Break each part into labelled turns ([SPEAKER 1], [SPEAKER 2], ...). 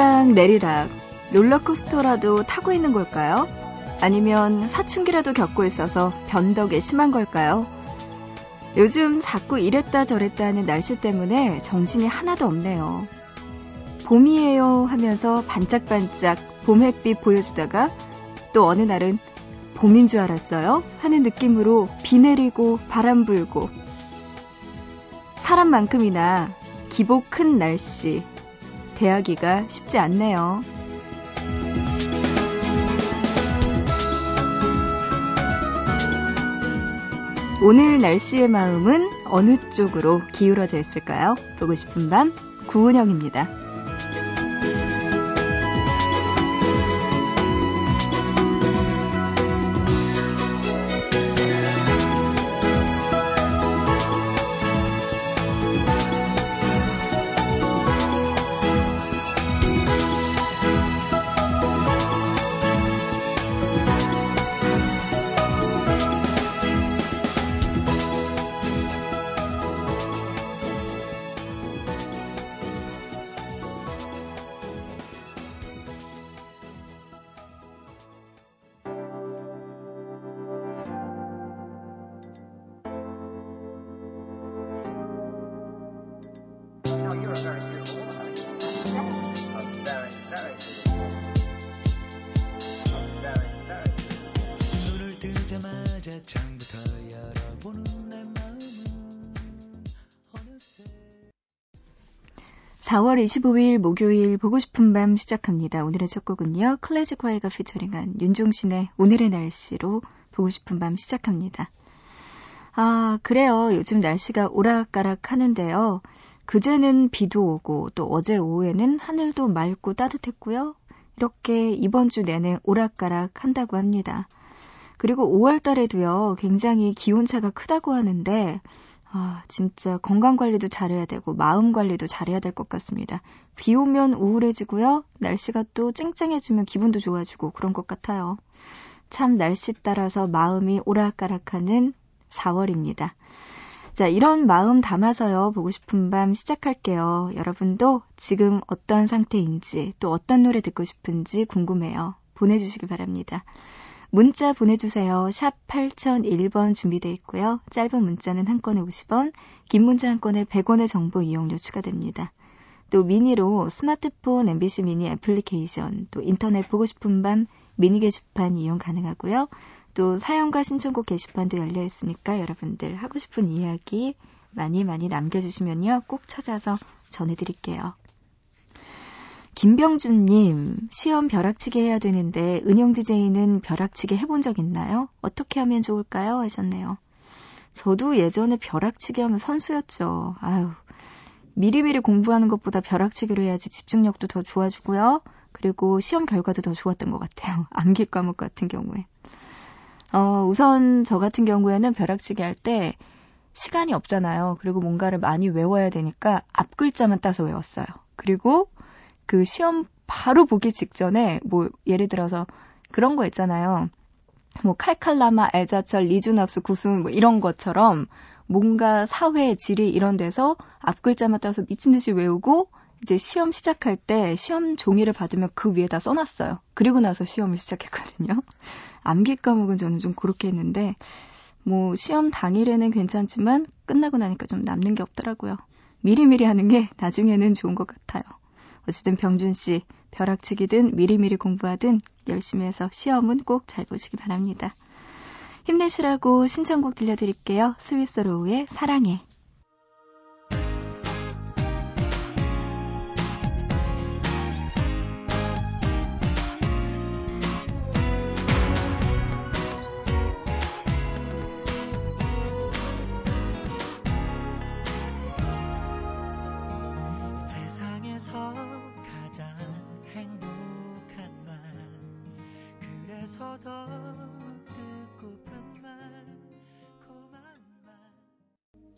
[SPEAKER 1] 오르락 내리락 롤러코스터라도 타고 있는 걸까요? 아니면 사춘기라도 겪고 있어서 변덕이 심한 걸까요? 요즘 자꾸 이랬다 저랬다 하는 날씨 때문에 정신이 하나도 없네요. 봄이에요 하면서 반짝반짝 봄 햇빛 보여주다가 또 어느 날은 봄인 줄 알았어요 하는 느낌으로 비 내리고 바람 불고 사람만큼이나 기복 큰 날씨 대하기가 쉽지 않네요. 오늘 날씨의 마음은 어느 쪽으로 기울어져 있을까요? 보고 싶은 밤 구은영입니다. 4월 25일 목요일 보고 싶은 밤 시작합니다. 오늘의 첫 곡은요. 클래식 화이가 피처링한 윤종신의 오늘의 날씨로 보고 싶은 밤 시작합니다. 아, 그래요. 요즘 날씨가 오락가락 하는데요. 그제는 비도 오고 또 어제 오후에는 하늘도 맑고 따뜻했고요. 이렇게 이번 주 내내 오락가락 한다고 합니다. 그리고 5월 달에도요. 굉장히 기온차가 크다고 하는데 아, 진짜 건강 관리도 잘해야 되고 마음 관리도 잘해야 될 것 같습니다. 비 오면 우울해지고요. 날씨가 또 쨍쨍해지면 기분도 좋아지고 그런 것 같아요. 참 날씨 따라서 마음이 오락가락하는 4월입니다. 자, 이런 마음 담아서요. 보고 싶은 밤 시작할게요. 여러분도 지금 어떤 상태인지 또 어떤 노래 듣고 싶은지 궁금해요. 보내주시기 바랍니다. 문자 보내주세요. 샵 8001번 준비되어 있고요. 짧은 문자는 한 건에 50원, 긴 문자 한 건에 100원의 정보 이용료 추가됩니다. 또 미니로 스마트폰 MBC 미니 애플리케이션, 또 인터넷 보고 싶은 밤 미니 게시판 이용 가능하고요. 또 사연과 신청곡 게시판도 열려 있으니까 여러분들 하고 싶은 이야기 많이 많이 남겨주시면요. 꼭 찾아서 전해드릴게요. 김병준님, 시험 벼락치기 해야 되는데, 은영 DJ는 벼락치기 해본 적 있나요? 어떻게 하면 좋을까요? 하셨네요. 저도 예전에 벼락치기 하면 선수였죠. 아유, 미리미리 공부하는 것보다 벼락치기로 해야지 집중력도 더 좋아지고요. 그리고 시험 결과도 더 좋았던 것 같아요. 암기 과목 같은 경우에. 어, 우선 저 같은 경우에는 벼락치기 할 때 시간이 없잖아요. 그리고 뭔가를 많이 외워야 되니까 앞 글자만 따서 외웠어요. 그리고 그 시험 바로 보기 직전에 뭐 예를 들어서 그런 거 있잖아요. 뭐 칼칼라마, 애자철, 리주납수, 구순 뭐 이런 것처럼 뭔가 사회, 지리 이런 데서 앞 글자만 따서 미친 듯이 외우고 이제 시험 시작할 때 시험 종이를 받으면 그 위에다 써놨어요. 그리고 나서 시험을 시작했거든요. 암기 과목은 저는 좀 그렇게 했는데 뭐 시험 당일에는 괜찮지만 끝나고 나니까 좀 남는 게 없더라고요. 미리미리 하는 게 나중에는 좋은 것 같아요. 어쨌든 병준 씨 벼락치기든 미리미리 공부하든 열심히 해서 시험은 꼭 잘 보시기 바랍니다. 힘내시라고 신청곡 들려드릴게요. 스위스 로우의 사랑해.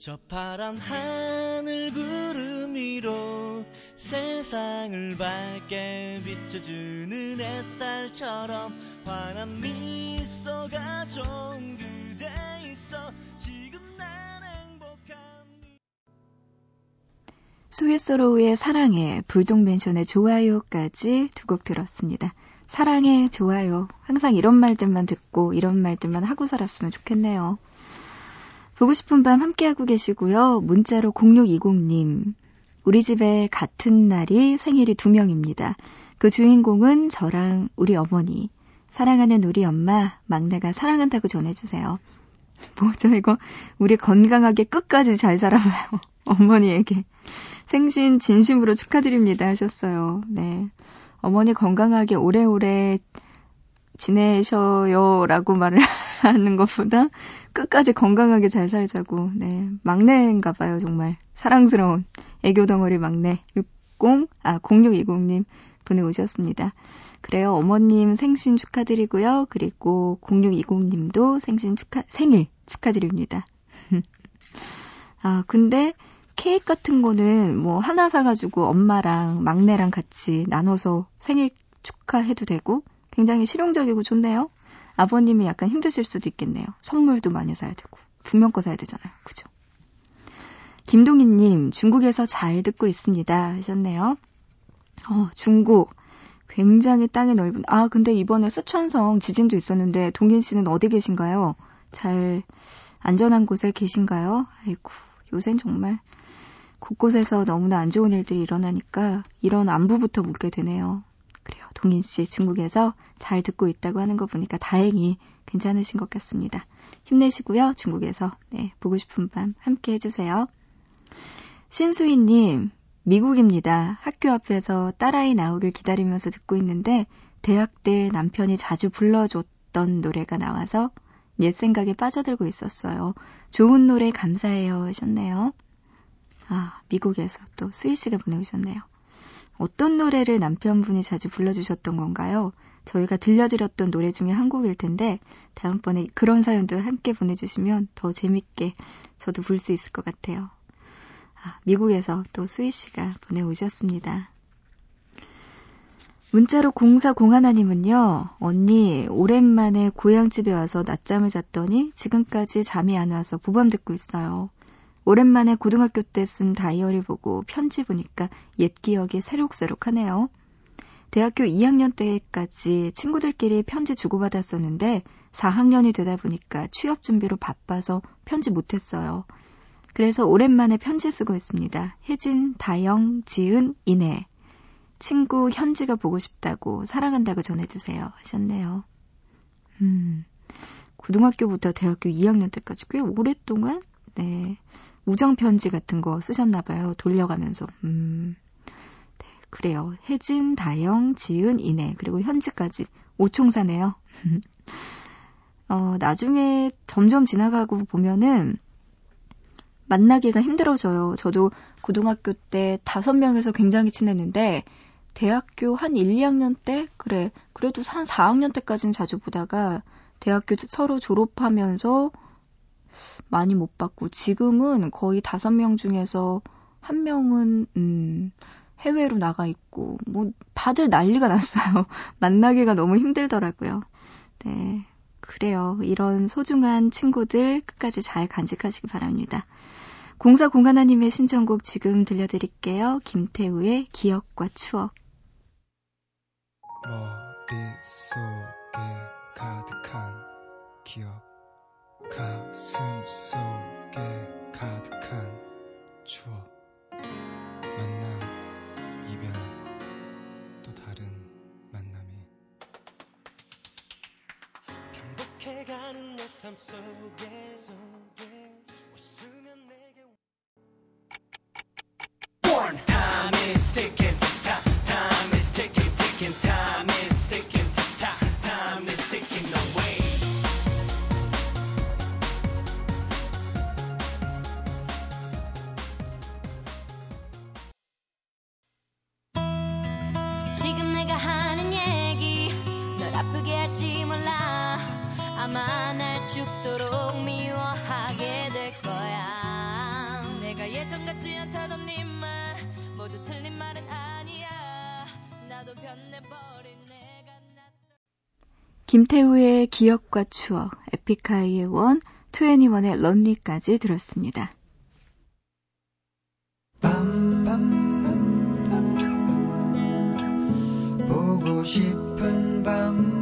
[SPEAKER 1] 저 파란 하늘 구름 위로 세상을 밝게 비춰주는 햇살처럼 환한 미소가 좋은 그대 있어 지금 난 행복한 스위스로우의 사랑해, 불독맨션의 좋아요까지 두 곡 들었습니다. 사랑해, 좋아요. 항상 이런 말들만 듣고 이런 말들만 하고 살았으면 좋겠네요. 보고 싶은 밤 함께하고 계시고요. 문자로 0620님. 우리 집에 같은 날이 생일이 두 명입니다. 그 주인공은 저랑 우리 어머니. 사랑하는 우리 엄마, 막내가 사랑한다고 전해주세요. 뭐죠, 이거? 우리 건강하게 끝까지 잘 살아봐요. 어머니에게. 생신 진심으로 축하드립니다 하셨어요. 네. 어머니 건강하게 오래오래 지내셔요 라고 말을 하는 것보다 끝까지 건강하게 잘 살자고, 네. 막내인가 봐요, 정말. 사랑스러운 애교 덩어리 막내 60, 아, 0620님 보내오셨습니다. 그래요. 어머님 생신 축하드리고요. 그리고 0620님도 생신 축하, 생일 축하드립니다. 아, 근데 케이크 같은 거는 뭐 하나 사가지고 엄마랑 막내랑 같이 나눠서 생일 축하해도 되고 굉장히 실용적이고 좋네요. 아버님이 약간 힘드실 수도 있겠네요. 선물도 많이 사야 되고 두명거 사야 되잖아요. 그죠? 김동희님 중국에서 잘 듣고 있습니다 하셨네요. 어 중국 굉장히 땅이 넓은 아 근데 이번에 쓰촨성 지진도 있었는데 동인 씨는 어디 계신가요? 잘 안전한 곳에 계신가요? 아이고 요샌 정말 곳곳에서 너무나 안 좋은 일들이 일어나니까 이런 안부부터 묻게 되네요. 그래요. 동인 씨 중국에서 잘 듣고 있다고 하는 거 보니까 다행히 괜찮으신 것 같습니다. 힘내시고요. 중국에서 네, 보고 싶은 밤 함께 해주세요. 신수희님, 미국입니다. 학교 앞에서 딸아이 나오길 기다리면서 듣고 있는데 대학 때 남편이 자주 불러줬던 노래가 나와서 옛 생각에 빠져들고 있었어요. 좋은 노래 감사해요 하셨네요. 아, 미국에서 또 수희 씨가 보내오셨네요. 어떤 노래를 남편분이 자주 불러주셨던 건가요? 저희가 들려드렸던 노래 중에 한 곡일 텐데 다음번에 그런 사연도 함께 보내주시면 더 재밌게 저도 볼 수 있을 것 같아요. 아, 미국에서 또 수희 씨가 보내오셨습니다. 문자로 공사 공하나님은요, 언니, 오랜만에 고향집에 와서 낮잠을 잤더니 지금까지 잠이 안 와서 보밤 듣고 있어요. 오랜만에 고등학교 때 쓴 다이어리 보고 편지 보니까 옛 기억이 새록새록하네요. 대학교 2학년 때까지 친구들끼리 편지 주고받았었는데 4학년이 되다 보니까 취업 준비로 바빠서 편지 못했어요. 그래서 오랜만에 편지 쓰고 있습니다. 혜진, 다영, 지은, 이내. 친구 현지가 보고 싶다고 사랑한다고 전해주세요 하셨네요. 음, 고등학교부터 대학교 2학년 때까지 꽤 오랫동안 네 우정 편지 같은 거 쓰셨나 봐요. 돌려가면서. 음. 네, 그래요. 혜진, 다영, 지은, 이내 그리고 현지까지 오총사네요. 어, 나중에 점점 지나가고 보면은 만나기가 힘들어져요. 저도 고등학교 때 다섯 명에서 굉장히 친했는데 대학교 한 1, 2학년 때 그래 그래도 한 4학년 때까지는 자주 보다가 대학교 서로 졸업하면서 많이 못 봤고 지금은 거의 다섯 명 중에서 한 명은 음 해외로 나가 있고 뭐 다들 난리가 났어요. 만나기가 너무 힘들더라고요. 네. 그래요. 이런 소중한 친구들 끝까지 잘 간직하시기 바랍니다. 공사 공간하님의 신청곡 지금 들려드릴게요. 김태우의 기억과 추억. 머릿속에 가득한 기억 가슴 속에 가득한 추억. 만남 이별 또 다른 만남이. 반복해가는 내 삶 속에. 웃으면 내게 Time is ticking 죽도록 미워하게 될 거야. 내가 예전 같지 않다던 네 말, 모두 틀린 말은 아니야. 나도 변해버린 내가 낯선. 김태우의 기억과 추억, 에픽하이의 원, 투애니원의 런니까지 들었습니다.
[SPEAKER 2] 보고 싶은 밤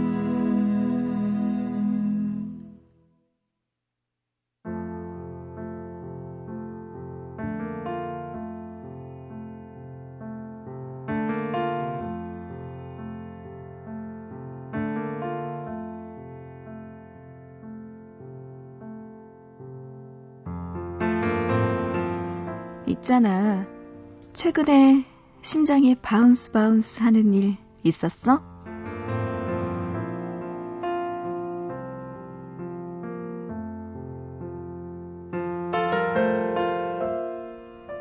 [SPEAKER 1] 있잖아. 최근에 심장이 bounce bounce 하는 일 있었어?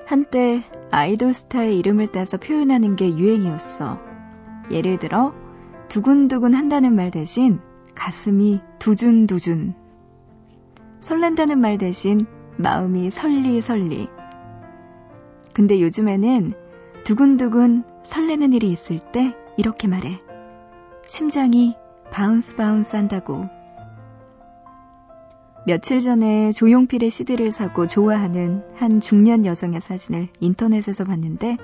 [SPEAKER 1] 한때 아이돌 스타의 이름을 따서 표현하는 게 유행이었어. 예를 들어, 두근두근 한다는 말 대신 가슴이 두준두준. 설렌다는 말 대신 마음이 설리설리. 근데 요즘에는 두근두근 설레는 일이 있을 때 이렇게 말해. 심장이 bounce bounce 한다고. 며칠 전에 조용필의 CD를 사고 좋아하는 한 중년 여성의 사진을 인터넷에서 봤는데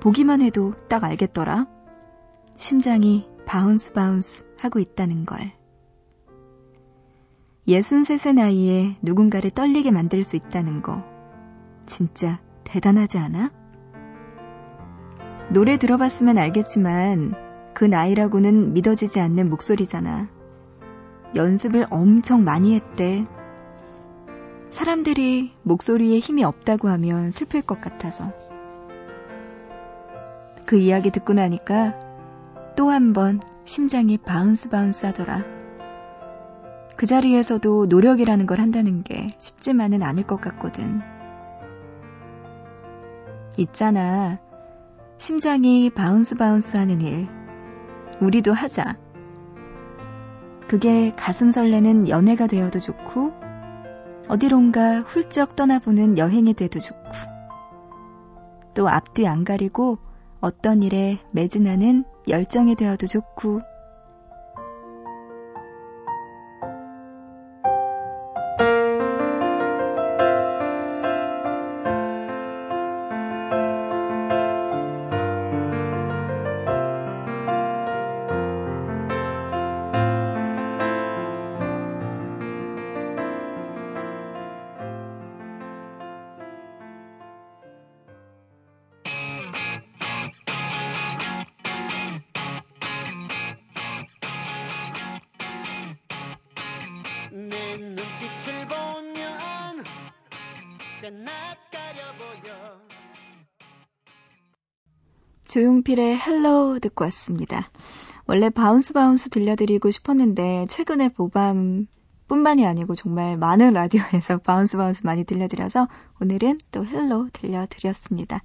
[SPEAKER 1] 보기만 해도 딱 알겠더라. 심장이 bounce bounce 하고 있다는 걸. 63세 나이에 누군가를 떨리게 만들 수 있다는 거. 진짜 대단하지 않아? 노래 들어봤으면 알겠지만 그 나이라고는 믿어지지 않는 목소리잖아. 연습을 엄청 많이 했대. 사람들이 목소리에 힘이 없다고 하면 슬플 것 같아서. 그 이야기 듣고 나니까 또 한 번 심장이 bounce bounce 하더라. 그 자리에서도 노력이라는 걸 한다는 게 쉽지만은 않을 것 같거든. 있잖아. 심장이 bounce bounce 하는 일. 우리도 하자. 그게 가슴 설레는 연애가 되어도 좋고, 어디론가 훌쩍 떠나보는 여행이 돼도 좋고, 또 앞뒤 안 가리고 어떤 일에 매진하는 열정이 되어도 좋고, 눈빛을 보면 꽤 낯가려 보여 조용필의 Hello 듣고 왔습니다. 원래 Bounce Bounce 들려드리고 싶었는데 최근에 보밤 뿐만이 아니고 정말 많은 라디오에서 Bounce Bounce 많이 들려드려서 오늘은 또 Hello 들려드렸습니다.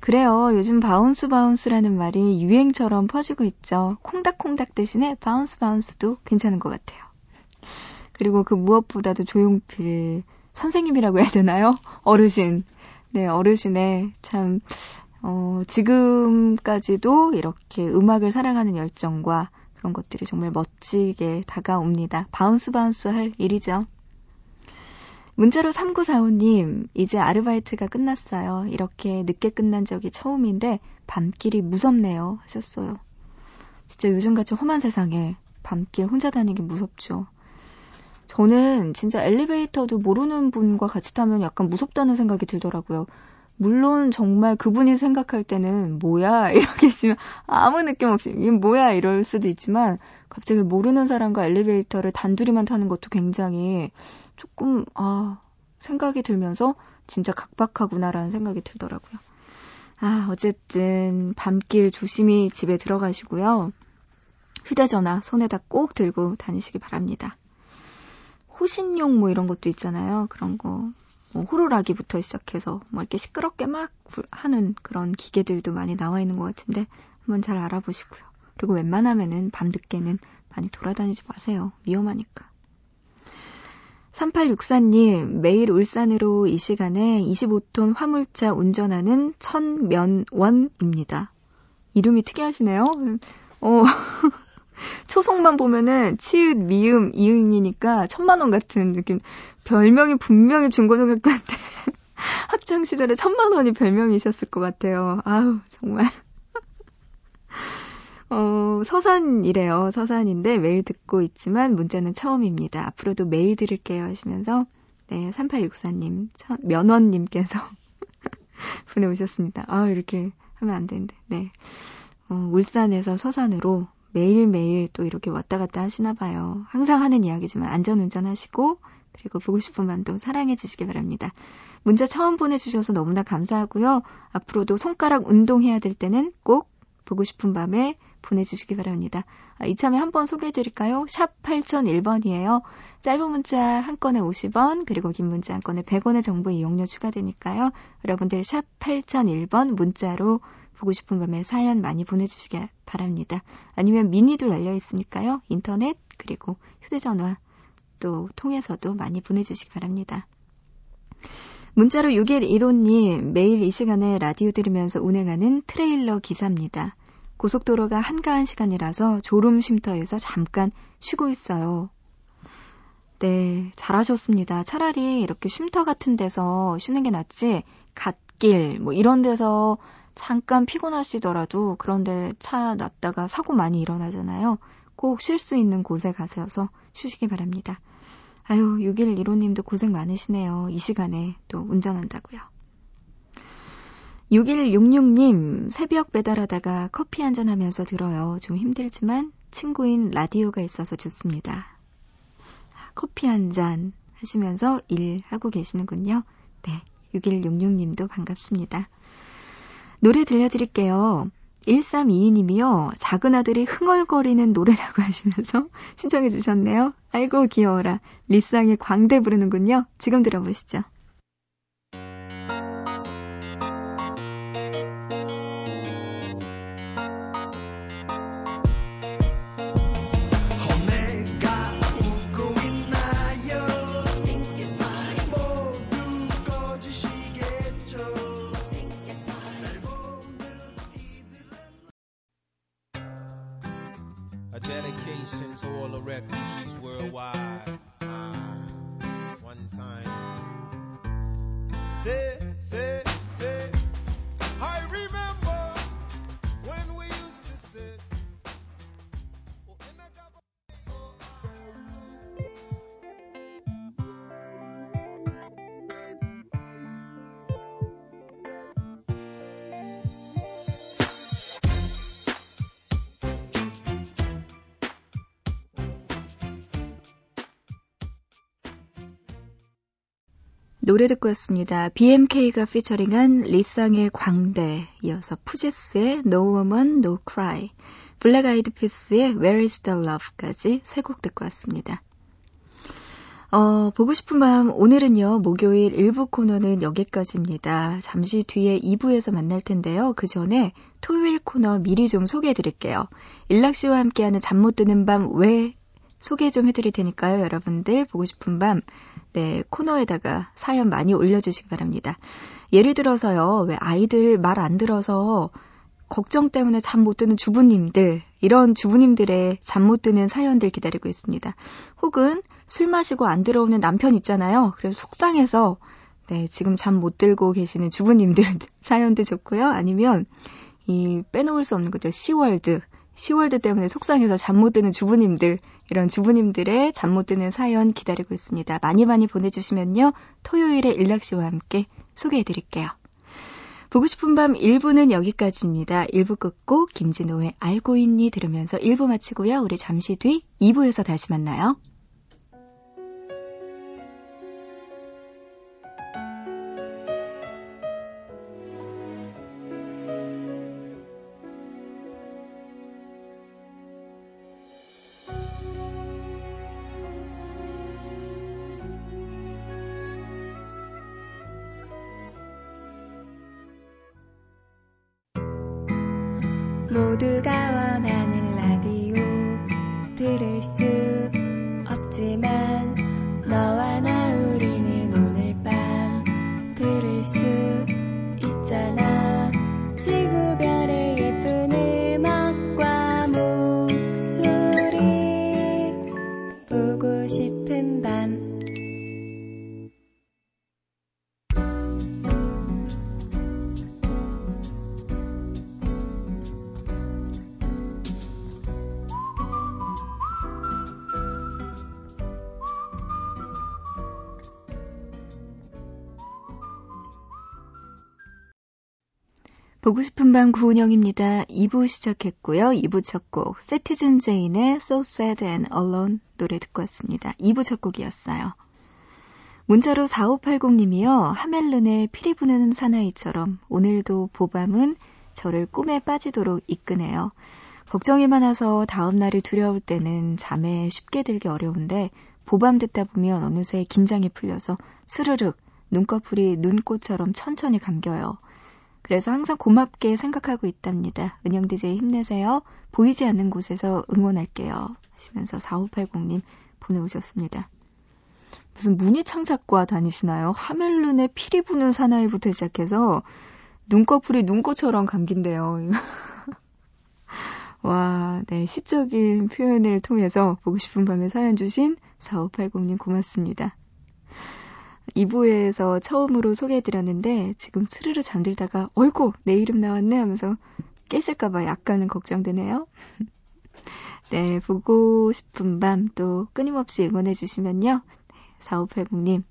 [SPEAKER 1] 그래요. 요즘 bounce bounce라는 말이 유행처럼 퍼지고 있죠. 콩닥콩닥 대신에 bounce bounce도 괜찮은 것 같아요. 그리고 그 무엇보다도 조용필 선생님이라고 해야 되나요? 어르신. 네, 어르신의 참, 어, 지금까지도 이렇게 음악을 사랑하는 열정과 그런 것들이 정말 멋지게 다가옵니다. Bounce Bounce 할 일이죠. 문자로 3945님, 이제 아르바이트가 끝났어요. 이렇게 늦게 끝난 적이 처음인데, 밤길이 무섭네요. 하셨어요. 진짜 요즘같이 험한 세상에 밤길 혼자 다니기 무섭죠. 저는 진짜 엘리베이터도 모르는 분과 같이 타면 약간 무섭다는 생각이 들더라고요. 물론 정말 그분이 생각할 때는 뭐야 지면 아무 느낌 없이 이게 뭐야 이럴 수도 있지만 갑자기 모르는 사람과 엘리베이터를 단둘이만 타는 것도 굉장히 조금 아 생각이 들면서 진짜 각박하구나라는 생각이 들더라고요. 아 어쨌든 밤길 조심히 집에 들어가시고요. 휴대전화 손에다 꼭 들고 다니시기 바랍니다. 호신용 뭐 이런 것도 있잖아요. 그런 거. 뭐 호루라기부터 시작해서 뭐 이렇게 시끄럽게 막 하는 그런 기계들도 많이 나와 있는 것 같은데 한번 잘 알아보시고요. 그리고 웬만하면은 밤늦게는 많이 돌아다니지 마세요. 위험하니까. 3864님, 매일 울산으로 이 시간에 25톤 화물차 운전하는 천면원입니다. 이름이 특이하시네요. 어, 초성만 보면은 치읓, 미음, 이응이니까 천만 원 같은 느낌. 별명이 분명히 중고등학교한테 학창 시절에 천만 원이 별명이셨을 것 같아요. 아우, 정말. 어, 서산이래요. 서산인데 매일 듣고 있지만 문자는 처음입니다. 앞으로도 매일 들을게요 하시면서 네, 3864님, 면원님께서 보내오셨습니다. 아, 이렇게 하면 안 되는데. 네. 어, 울산에서 서산으로 매일매일 또 이렇게 왔다 갔다 하시나 봐요. 항상 하는 이야기지만 안전운전 하시고 그리고 보고 싶은 마음도 사랑해 주시기 바랍니다. 문자 처음 보내주셔서 너무나 감사하고요. 앞으로도 손가락 운동해야 될 때는 꼭 보고 싶은 밤에 보내주시기 바랍니다. 아, 이참에 한번 소개해드릴까요? 샵 8001번이에요. 짧은 문자 한 건에 50원, 그리고 긴 문자 한 건에 100원의 정보 이용료 추가되니까요. 여러분들 샵 8001번 문자로 보고 싶은 밤에 사연 많이 보내주시기 바랍니다. 아니면 미니도 열려 있으니까요. 인터넷, 그리고 휴대전화 또 통해서도 많이 보내주시기 바랍니다. 문자로 6일1호님 매일 이 시간에 라디오 들으면서 운행하는 트레일러 기사입니다. 고속도로가 한가한 시간이라서 졸음 쉼터에서 잠깐 쉬고 있어요. 네, 잘하셨습니다. 차라리 이렇게 쉼터 같은 데서 쉬는 게 낫지, 갓길, 뭐 이런 데서 잠깐 피곤하시더라도 그런데 차 놨다가 사고 많이 일어나잖아요. 꼭 쉴 수 있는 곳에 가셔서 쉬시기 바랍니다. 아유, 6일 1호님도 고생 많으시네요. 이 시간에 또 운전한다고요. 6166님, 새벽 배달하다가 커피 한잔 하면서 들어요. 좀 힘들지만 친구인 라디오가 있어서 좋습니다. 커피 한 잔 하시면서 일하고 계시는군요. 네, 6166님도 반갑습니다. 노래 들려드릴게요. 1322님이요. 작은 아들이 흥얼거리는 노래라고 하시면서 신청해 주셨네요. 아이고 귀여워라. 리쌍의 광대 부르는군요. 지금 들어보시죠. 노래 듣고 왔습니다. BMK가 피처링한 리쌍의 광대, 이어서 Fugees의 No Woman No Cry, Black Eyed Peas의 Where is the Love까지 세 곡 듣고 왔습니다. 어, 보고 싶은 밤 오늘은요, 목요일 1부 코너는 여기까지입니다. 잠시 뒤에 2부에서 만날 텐데요. 그 전에 토요일 코너 미리 좀 소개해 드릴게요. 일락 씨와 함께하는 잠 못 드는 밤 왜 소개 좀 해드릴 테니까요. 여러분들 보고 싶은 밤 네, 코너에다가 사연 많이 올려주시기 바랍니다. 예를 들어서요, 왜 아이들 말 안 들어서 걱정 때문에 잠 못 드는 주부님들, 이런 주부님들의 잠 못 드는 사연들 기다리고 있습니다. 혹은 술 마시고 안 들어오는 남편 있잖아요. 그래서 속상해서, 네, 지금 잠 못 들고 계시는 주부님들 사연도 좋고요. 아니면, 이 빼놓을 수 없는 거죠. 시월드. 시월드 때문에 속상해서 잠 못 드는 주부님들, 이런 주부님들의 잠 못 드는 사연 기다리고 있습니다. 많이 많이 보내주시면요. 토요일에 일락 씨와 함께 소개해 드릴게요. 보고 싶은 밤 1부는 여기까지입니다. 1부 끝곡 김진호의 알고 있니 들으면서 1부 마치고요. 우리 잠시 뒤 2부에서 다시 만나요. 보고 싶은 밤 구은영입니다. 2부 시작했고요. 2부 첫 곡, 세티즌 제인의 So Sad and Alone 노래 듣고 왔습니다. 2부 첫 곡이었어요. 문자로 4580님이요. 하멜른의 피리 부는 사나이처럼 오늘도 보밤은 저를 꿈에 빠지도록 이끄네요. 걱정이 많아서 다음날이 두려울 때는 잠에 쉽게 들기 어려운데 보밤 듣다 보면 어느새 긴장이 풀려서 스르륵 눈꺼풀이 눈꽃처럼 천천히 감겨요. 그래서 항상 고맙게 생각하고 있답니다. 은영 DJ 힘내세요. 보이지 않는 곳에서 응원할게요. 하시면서 4580님 보내오셨습니다. 무슨 문희 창작과 다니시나요? 하멜룬의 피리 부는 사나이부터 시작해서 눈꺼풀이 눈꽃처럼 감긴대요. 와, 네, 시적인 표현을 통해서 보고 싶은 밤에 사연 주신 4580님 고맙습니다. 2부에서 처음으로 소개해드렸는데 지금 스르르 잠들다가 어이구 내 이름 나왔네 하면서 깨실까봐 약간은 걱정되네요. 네, 보고 싶은 밤 또 끊임없이 응원해주시면요. 4580님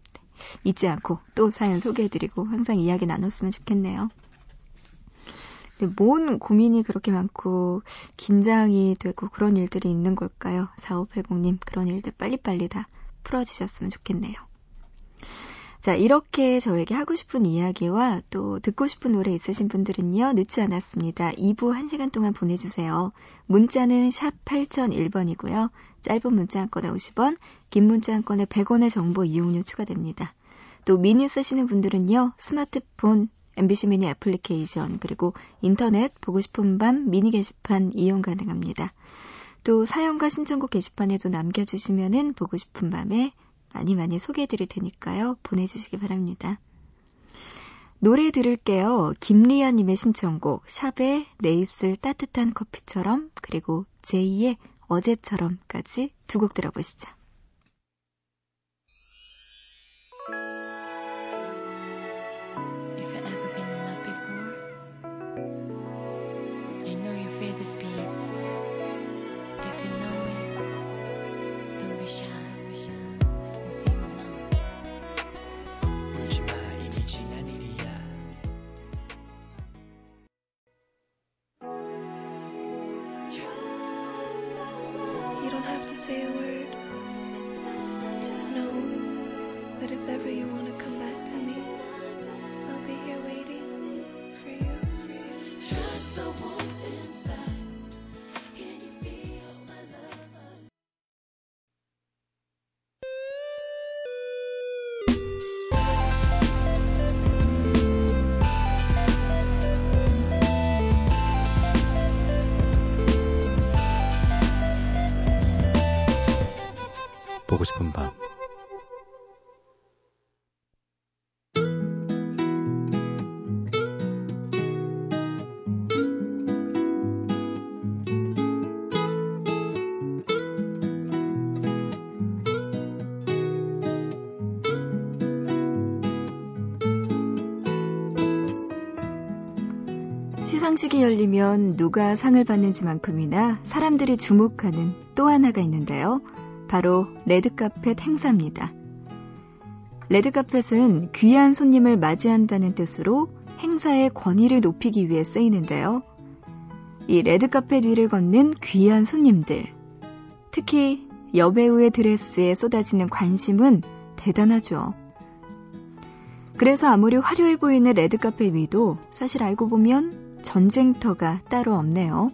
[SPEAKER 1] 잊지 않고 또 사연 소개해드리고 항상 이야기 나눴으면 좋겠네요. 네, 뭔 고민이 그렇게 많고 긴장이 되고 그런 일들이 있는 걸까요? 4580님 그런 일들 빨리빨리 다 풀어지셨으면 좋겠네요. 자, 이렇게 저에게 하고 싶은 이야기와 또 듣고 싶은 노래 있으신 분들은요, 늦지 않았습니다. 2부 1시간 동안 보내주세요. 문자는 샵 8001번이고요. 짧은 문자 한 건에 50원, 긴 문자 한 건에 100원의 정보 이용료 추가됩니다. 또 미니 쓰시는 분들은요, 스마트폰, MBC 미니 애플리케이션, 그리고 인터넷 보고 싶은 밤 미니 게시판 이용 가능합니다. 또 사연과 신청곡 게시판에도 남겨주시면은 보고 싶은 밤에 많이 많이 소개해 드릴 테니까요. 보내주시기 바랍니다. 노래 들을게요. 김리아님의 신청곡, 샵의 내 입술 따뜻한 커피처럼, 그리고 제이의 어제처럼까지 두 곡 들어보시죠. say 시상식이 열리면 누가 상을 받는지만큼이나 사람들이 주목하는 또 하나가 있는데요. 바로 레드카펫 행사입니다. 레드카펫은 귀한 손님을 맞이한다는 뜻으로 행사의 권위를 높이기 위해 쓰이는데요. 이 레드카펫 위를 걷는 귀한 손님들. 특히 여배우의 드레스에 쏟아지는 관심은 대단하죠. 그래서 아무리 화려해 보이는 레드카펫 위도 사실 알고 보면 전쟁터가 따로 없네요.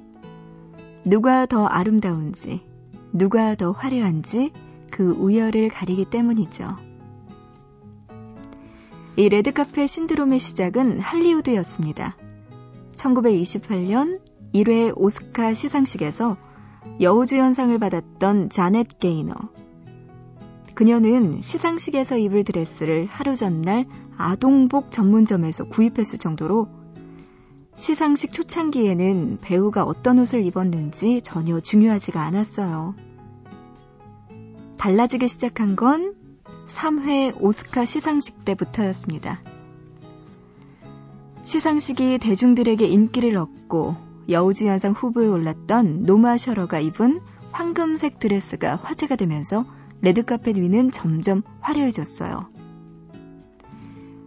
[SPEAKER 1] 누가 더 아름다운지, 누가 더 화려한지 그 우열을 가리기 때문이죠. 이 레드카펫 신드롬의 시작은 할리우드였습니다. 1928년 1회 오스카 시상식에서 여우주연상을 받았던 자넷 게이너. 그녀는 시상식에서 입을 드레스를 하루 전날 아동복 전문점에서 구입했을 정도로 시상식 초창기에는 배우가 어떤 옷을 입었는지 전혀 중요하지가 않았어요. 달라지기 시작한 건 3회 오스카 시상식 때부터였습니다. 시상식이 대중들에게 인기를 얻고 여우주연상 후보에 올랐던 노마 셔러가 입은 황금색 드레스가 화제가 되면서 레드카펫 위는 점점 화려해졌어요.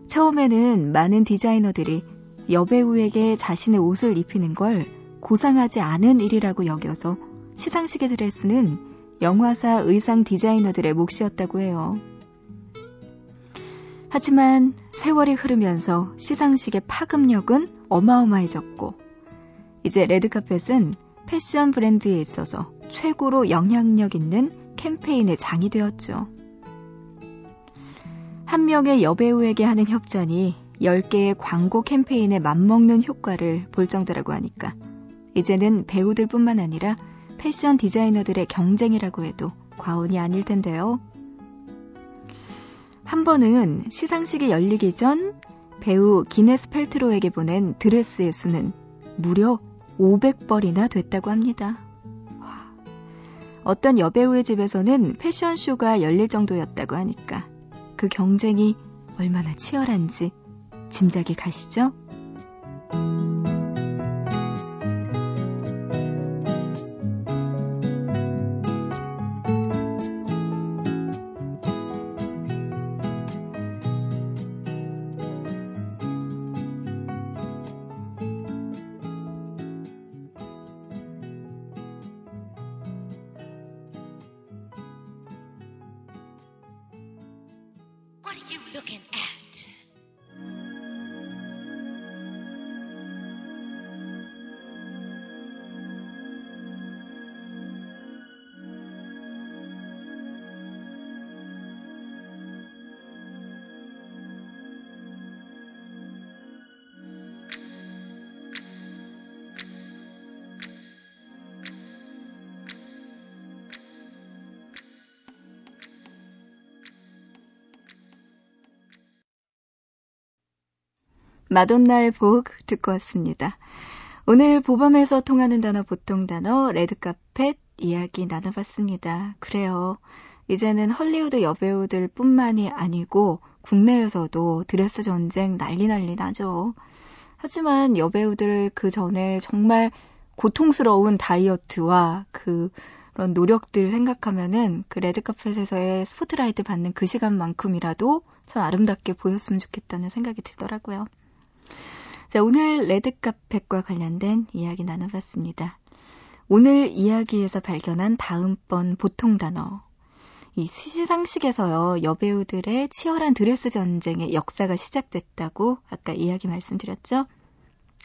[SPEAKER 1] 처음에는 많은 디자이너들이 여배우에게 자신의 옷을 입히는 걸 고상하지 않은 일이라고 여겨서 시상식의 드레스는 영화사 의상 디자이너들의 몫이었다고 해요. 하지만 세월이 흐르면서 시상식의 파급력은 어마어마해졌고, 이제 레드카펫은 패션 브랜드에 있어서 최고로 영향력 있는 캠페인의 장이 되었죠. 한 명의 여배우에게 하는 협찬이 10개의 광고 캠페인에 맞먹는 효과를 볼 정도라고 하니까 이제는 배우들 뿐만 아니라 패션 디자이너들의 경쟁이라고 해도 과언이 아닐 텐데요. 한 번은 시상식이 열리기 전 배우 기네스 펠트로에게 보낸 드레스의 수는 무려 500벌이나 됐다고 합니다. 어떤 여배우의 집에서는 패션쇼가 열릴 정도였다고 하니까 그 경쟁이 얼마나 치열한지 짐작이 가시죠? 마돈나의 Vogue 듣고 왔습니다. 오늘 보밤에서 통하는 단어 보통 단어 레드카펫 이야기 나눠봤습니다. 그래요. 이제는 헐리우드 여배우들 뿐만이 아니고 국내에서도 드레스 전쟁 난리 난리 나죠. 하지만 여배우들 그 전에 정말 고통스러운 다이어트와 그 그런 노력들 생각하면은 그 레드카펫에서의 스포트라이트 받는 그 시간만큼이라도 참 아름답게 보였으면 좋겠다는 생각이 들더라고요. 자, 오늘 레드카펫과 관련된 이야기 나눠봤습니다. 오늘 이야기에서 발견한 다음번 보통 단어. 이 시상식에서요, 여배우들의 치열한 드레스 전쟁의 역사가 시작됐다고 아까 이야기 말씀드렸죠?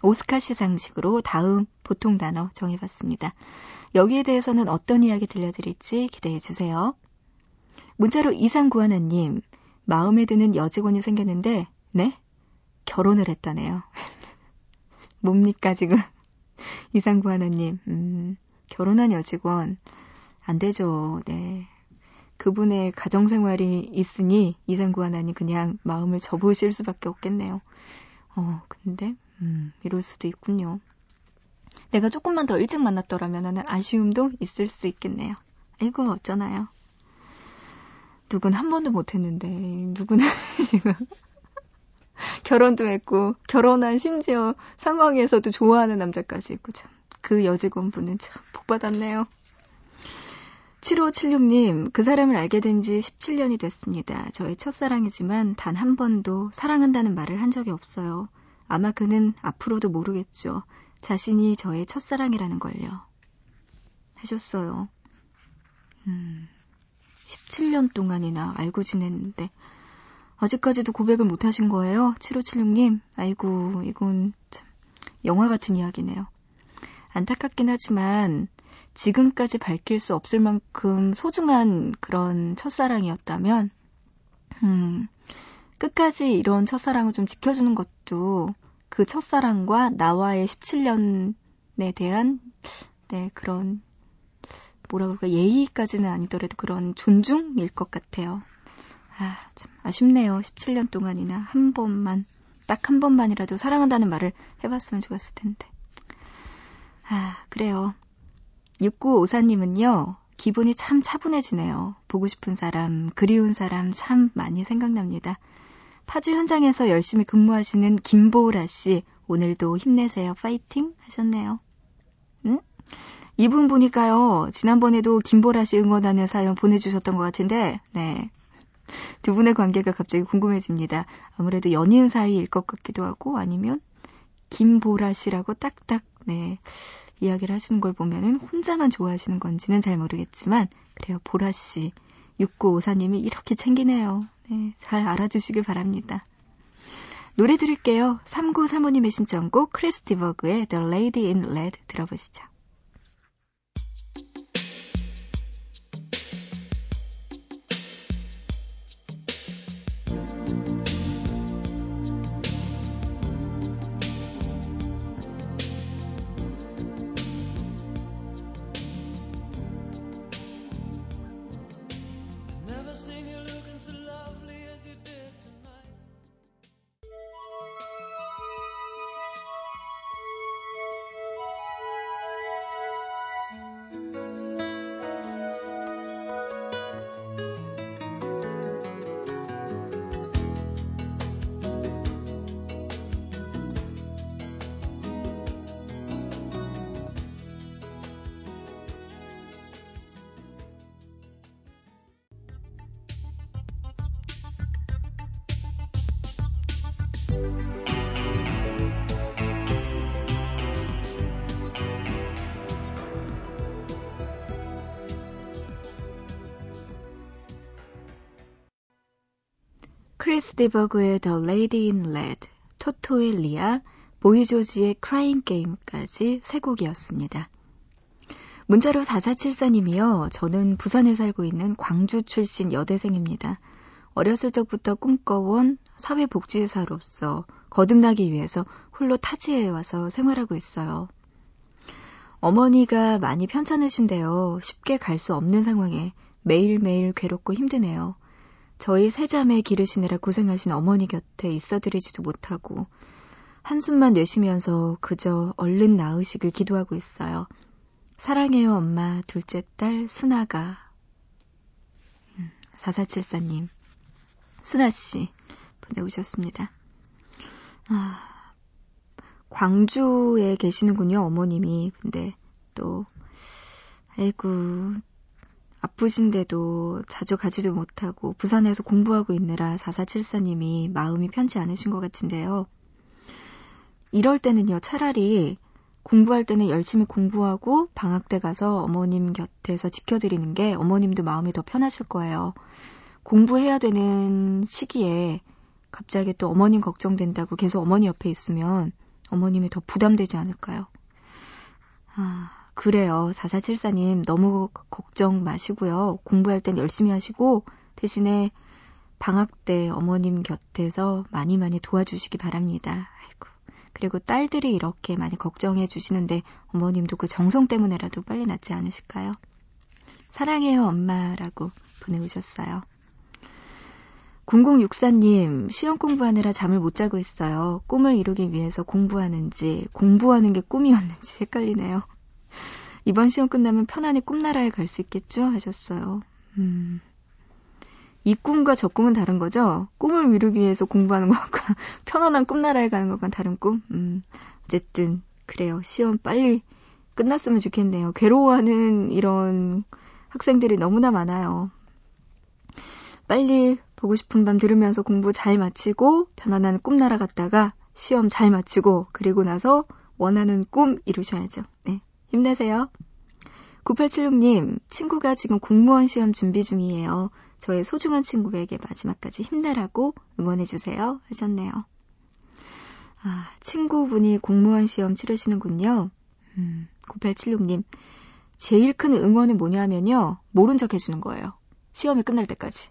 [SPEAKER 1] 오스카 시상식으로 다음 보통 단어 정해봤습니다. 여기에 대해서는 어떤 이야기 들려드릴지 기대해 주세요. 문자로 이상 구하나님, 마음에 드는 여직원이 생겼는데, 네? 결혼을 했다네요. 뭡니까, 지금? 이상구 하나님, 음, 결혼한 여직원, 안 되죠, 네. 그분의 가정생활이 있으니 이상구 하나님 그냥 마음을 접으실 수밖에 없겠네요. 어, 근데, 음, 이럴 수도 있군요. 내가 조금만 더 일찍 만났더라면 아쉬움도 있을 수 있겠네요. 이거 어쩌나요? 누군 한 번도 못했는데, 누구는 지금 결혼도 했고 결혼한 심지어 상황에서도 좋아하는 남자까지 있고 참 그 여직원분은 참 복받았네요. 7576님, 그 사람을 알게 된 지 17년이 됐습니다. 저의 첫사랑이지만 단 한 번도 사랑한다는 말을 한 적이 없어요. 아마 그는 앞으로도 모르겠죠. 자신이 저의 첫사랑이라는 걸요. 하셨어요. 음, 17년 동안이나 알고 지냈는데, 아직까지도 고백을 못 하신 거예요? 7576님. 아이고, 이건 참 영화 같은 이야기네요. 안타깝긴 하지만 지금까지 밝힐 수 없을 만큼 소중한 그런 첫사랑이었다면, 음, 끝까지 이런 첫사랑을 좀 지켜주는 것도 그 첫사랑과 나와의 17년에 대한, 네, 그런, 뭐라 그럴까, 예의까지는 아니더라도 그런 존중일 것 같아요. 아, 참 아쉽네요. 17년 동안이나 한 번만, 딱 한 번만이라도 사랑한다는 말을 해봤으면 좋았을 텐데. 아, 그래요. 6954님은요, 기분이 참 차분해지네요. 보고 싶은 사람, 그리운 사람 참 많이 생각납니다. 파주 현장에서 열심히 근무하시는 김보라 씨, 오늘도 힘내세요. 파이팅! 하셨네요. 응? 이분 보니까요, 지난번에도 김보라 씨 응원하는 사연 보내주셨던 것 같은데, 네. 두 분의 관계가 갑자기 궁금해집니다. 아무래도 연인 사이일 것 같기도 하고 아니면 김보라 씨라고 딱딱, 네, 이야기를 하시는 걸 보면은 혼자만 좋아하시는 건지는 잘 모르겠지만, 그래요. 보라 씨. 6954님이 이렇게 챙기네요. 네, 잘 알아주시길 바랍니다. 노래 들을게요. 3935님의 신청곡 크리스티버그의 The Lady in Red 들어보시죠. 스 디버그의 The Lady in Red, 토토의 Lea, 보이조지의 Crying Game까지 세 곡이었습니다. 문자로 4474님이요. 저는 부산에 살고 있는 광주 출신 여대생입니다. 어렸을 적부터 꿈꿔온 사회복지사로서 거듭나기 위해서 홀로 타지에 와서 생활하고 있어요. 어머니가 많이 편찮으신데요. 쉽게 갈 수 없는 상황에 매일매일 괴롭고 힘드네요. 저희 세 자매 기르시느라 고생하신 어머니 곁에 있어드리지도 못하고 한숨만 내쉬면서 그저 얼른 나으시길 기도하고 있어요. 사랑해요 엄마 둘째 딸 순아가 4474님 순아씨 보내오셨습니다. 아, 광주에 계시는군요 어머님이 근데 또 아이고 아프신데도 자주 가지도 못하고 부산에서 공부하고 있느라 4474님이 마음이 편치 않으신 것 같은데요. 이럴 때는요, 차라리 공부할 때는 열심히 공부하고 방학 때 가서 어머님 곁에서 지켜드리는 게 어머님도 마음이 더 편하실 거예요. 공부해야 되는 시기에 갑자기 또 어머님 걱정된다고 계속 어머니 옆에 있으면 어머님이 더 부담되지 않을까요? 아, 그래요. 4474님 너무 걱정 마시고요. 공부할 땐 열심히 하시고 대신에 방학 때 어머님 곁에서 많이 많이 도와주시기 바랍니다. 아이고. 그리고 딸들이 이렇게 많이 걱정해 주시는데 어머님도 그 정성 때문에라도 빨리 낫지 않으실까요? 사랑해요, 엄마라고 보내오셨어요. 0064님, 시험 공부하느라 잠을 못 자고 있어요. 꿈을 이루기 위해서 공부하는지, 공부하는 게 꿈이었는지 헷갈리네요. 이번 시험 끝나면 편안히 꿈나라에 갈 수 있겠죠? 하셨어요. 음. 이 꿈과 저 꿈은 다른 거죠? 꿈을 이루기 위해서 공부하는 것과 편안한 꿈나라에 가는 것과 다른 꿈? 음. 어쨌든, 그래요. 시험 빨리 끝났으면 좋겠네요. 괴로워하는 이런 학생들이 너무나 많아요. 빨리 보고 싶은 밤 들으면서 공부 잘 마치고 편안한 꿈나라 갔다가 시험 잘 마치고 그리고 나서 원하는 꿈 이루셔야죠. 네. 힘내세요. 9876님, 친구가 지금 공무원 시험 준비 중이에요. 저의 소중한 친구에게 마지막까지 힘내라고 응원해주세요. 하셨네요. 아, 친구분이 공무원 시험 치르시는군요. 음, 9876님, 제일 큰 응원은 뭐냐면요. 모른 척 해주는 거예요. 시험이 끝날 때까지.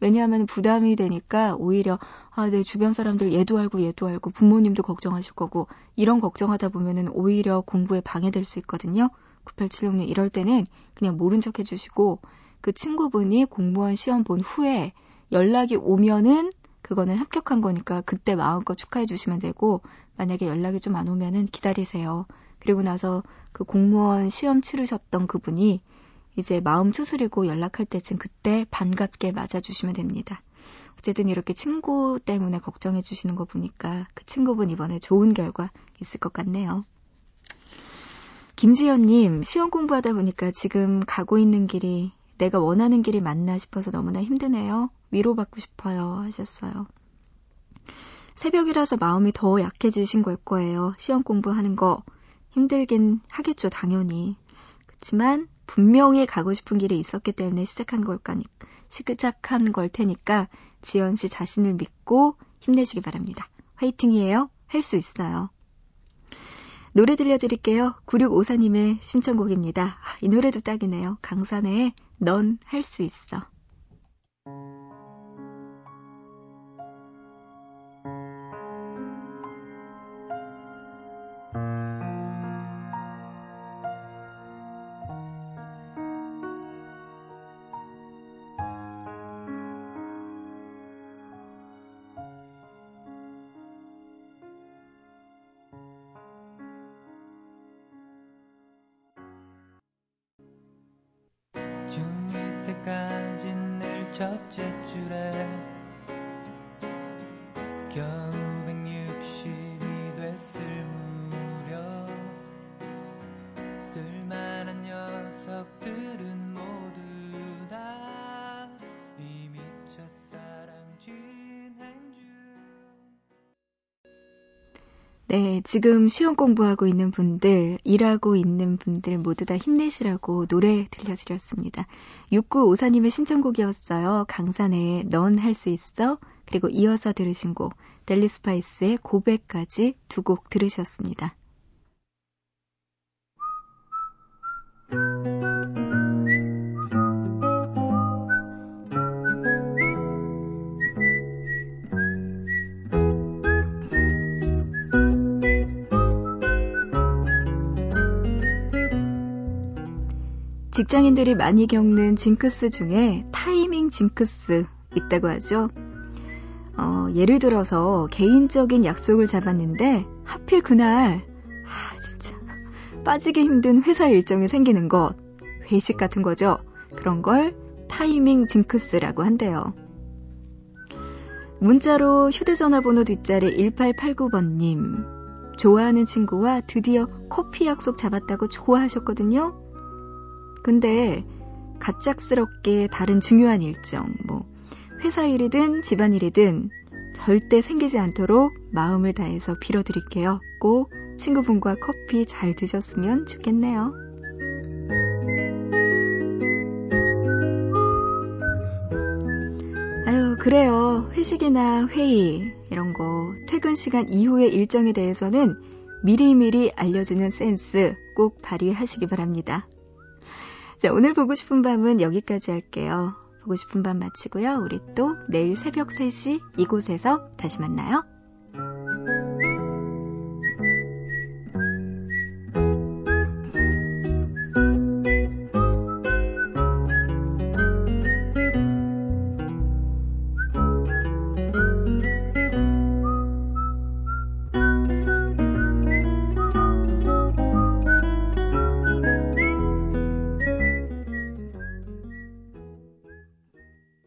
[SPEAKER 1] 왜냐하면 부담이 되니까 오히려 아, 내 주변 사람들 얘도 알고 얘도 알고 부모님도 걱정하실 거고 이런 걱정하다 보면은 오히려 공부에 방해될 수 있거든요. 9876님 이럴 때는 그냥 모른 척 해주시고 그 친구분이 공무원 시험 본 후에 연락이 오면은 그거는 합격한 거니까 그때 마음껏 축하해 주시면 되고 만약에 연락이 좀 안 오면은 기다리세요. 그리고 나서 그 공무원 시험 치르셨던 그분이 이제 마음 추스리고 연락할 때쯤 그때 반갑게 맞아주시면 됩니다. 어쨌든 이렇게 친구 때문에 걱정해 주시는 거 보니까 그 친구분 이번에 좋은 결과 있을 것 같네요. 김지연님, 시험 공부하다 보니까 지금 가고 있는 길이 내가 원하는 길이 맞나 싶어서 너무나 힘드네요. 위로받고 싶어요. 하셨어요. 새벽이라서 마음이 더 약해지신 걸 거예요. 시험 공부하는 거 힘들긴 하겠죠, 당연히. 그렇지만 분명히 가고 싶은 길이 있었기 때문에 시작한 걸까니 시작한 걸 테니까 지연 씨 자신을 믿고 힘내시기 바랍니다. 화이팅이에요. 할 수 있어요. 노래 들려드릴게요. 9654님의 신청곡입니다. 아, 이 노래도 딱이네요. 강산의 넌 할 수 있어.
[SPEAKER 2] 겨우 160이 됐을 무렵 쓸만한 녀석들은 모두 다 이미 첫사랑 진행 중
[SPEAKER 1] 네, 지금 시험 공부하고 있는 분들, 일하고 있는 분들 모두 다 힘내시라고 노래 들려드렸습니다. 6954님의 신청곡이었어요. 강산의 넌 할 수 있어. 그리고 이어서 들으신 곡, 델리 스파이스의 고백까지 두 곡 들으셨습니다. 직장인들이 많이 겪는 징크스 중에 타이밍 징크스 있다고 하죠. 어, 예를 들어서 개인적인 약속을 잡았는데 하필 그날 아 진짜 빠지기 힘든 회사 일정이 생기는 것 회식 같은 거죠. 그런 걸 타이밍 징크스라고 한대요. 문자로 휴대전화 번호 뒷자리 1889번님 좋아하는 친구와 드디어 커피 약속 잡았다고 좋아하셨거든요. 근데 갑작스럽게 다른 중요한 일정, 뭐 회사 일이든 집안 일이든 절대 생기지 않도록 마음을 다해서 빌어드릴게요. 꼭 친구분과 커피 잘 드셨으면 좋겠네요. 아유, 그래요. 회식이나 회의, 이런 거, 퇴근 시간 이후의 일정에 대해서는 미리미리 알려주는 센스 꼭 발휘하시기 바랍니다. 자, 오늘 보고 싶은 밤은 여기까지 할게요. 보고 싶은 밤 마치고요. 우리 또 내일 새벽 3시 이곳에서 다시 만나요.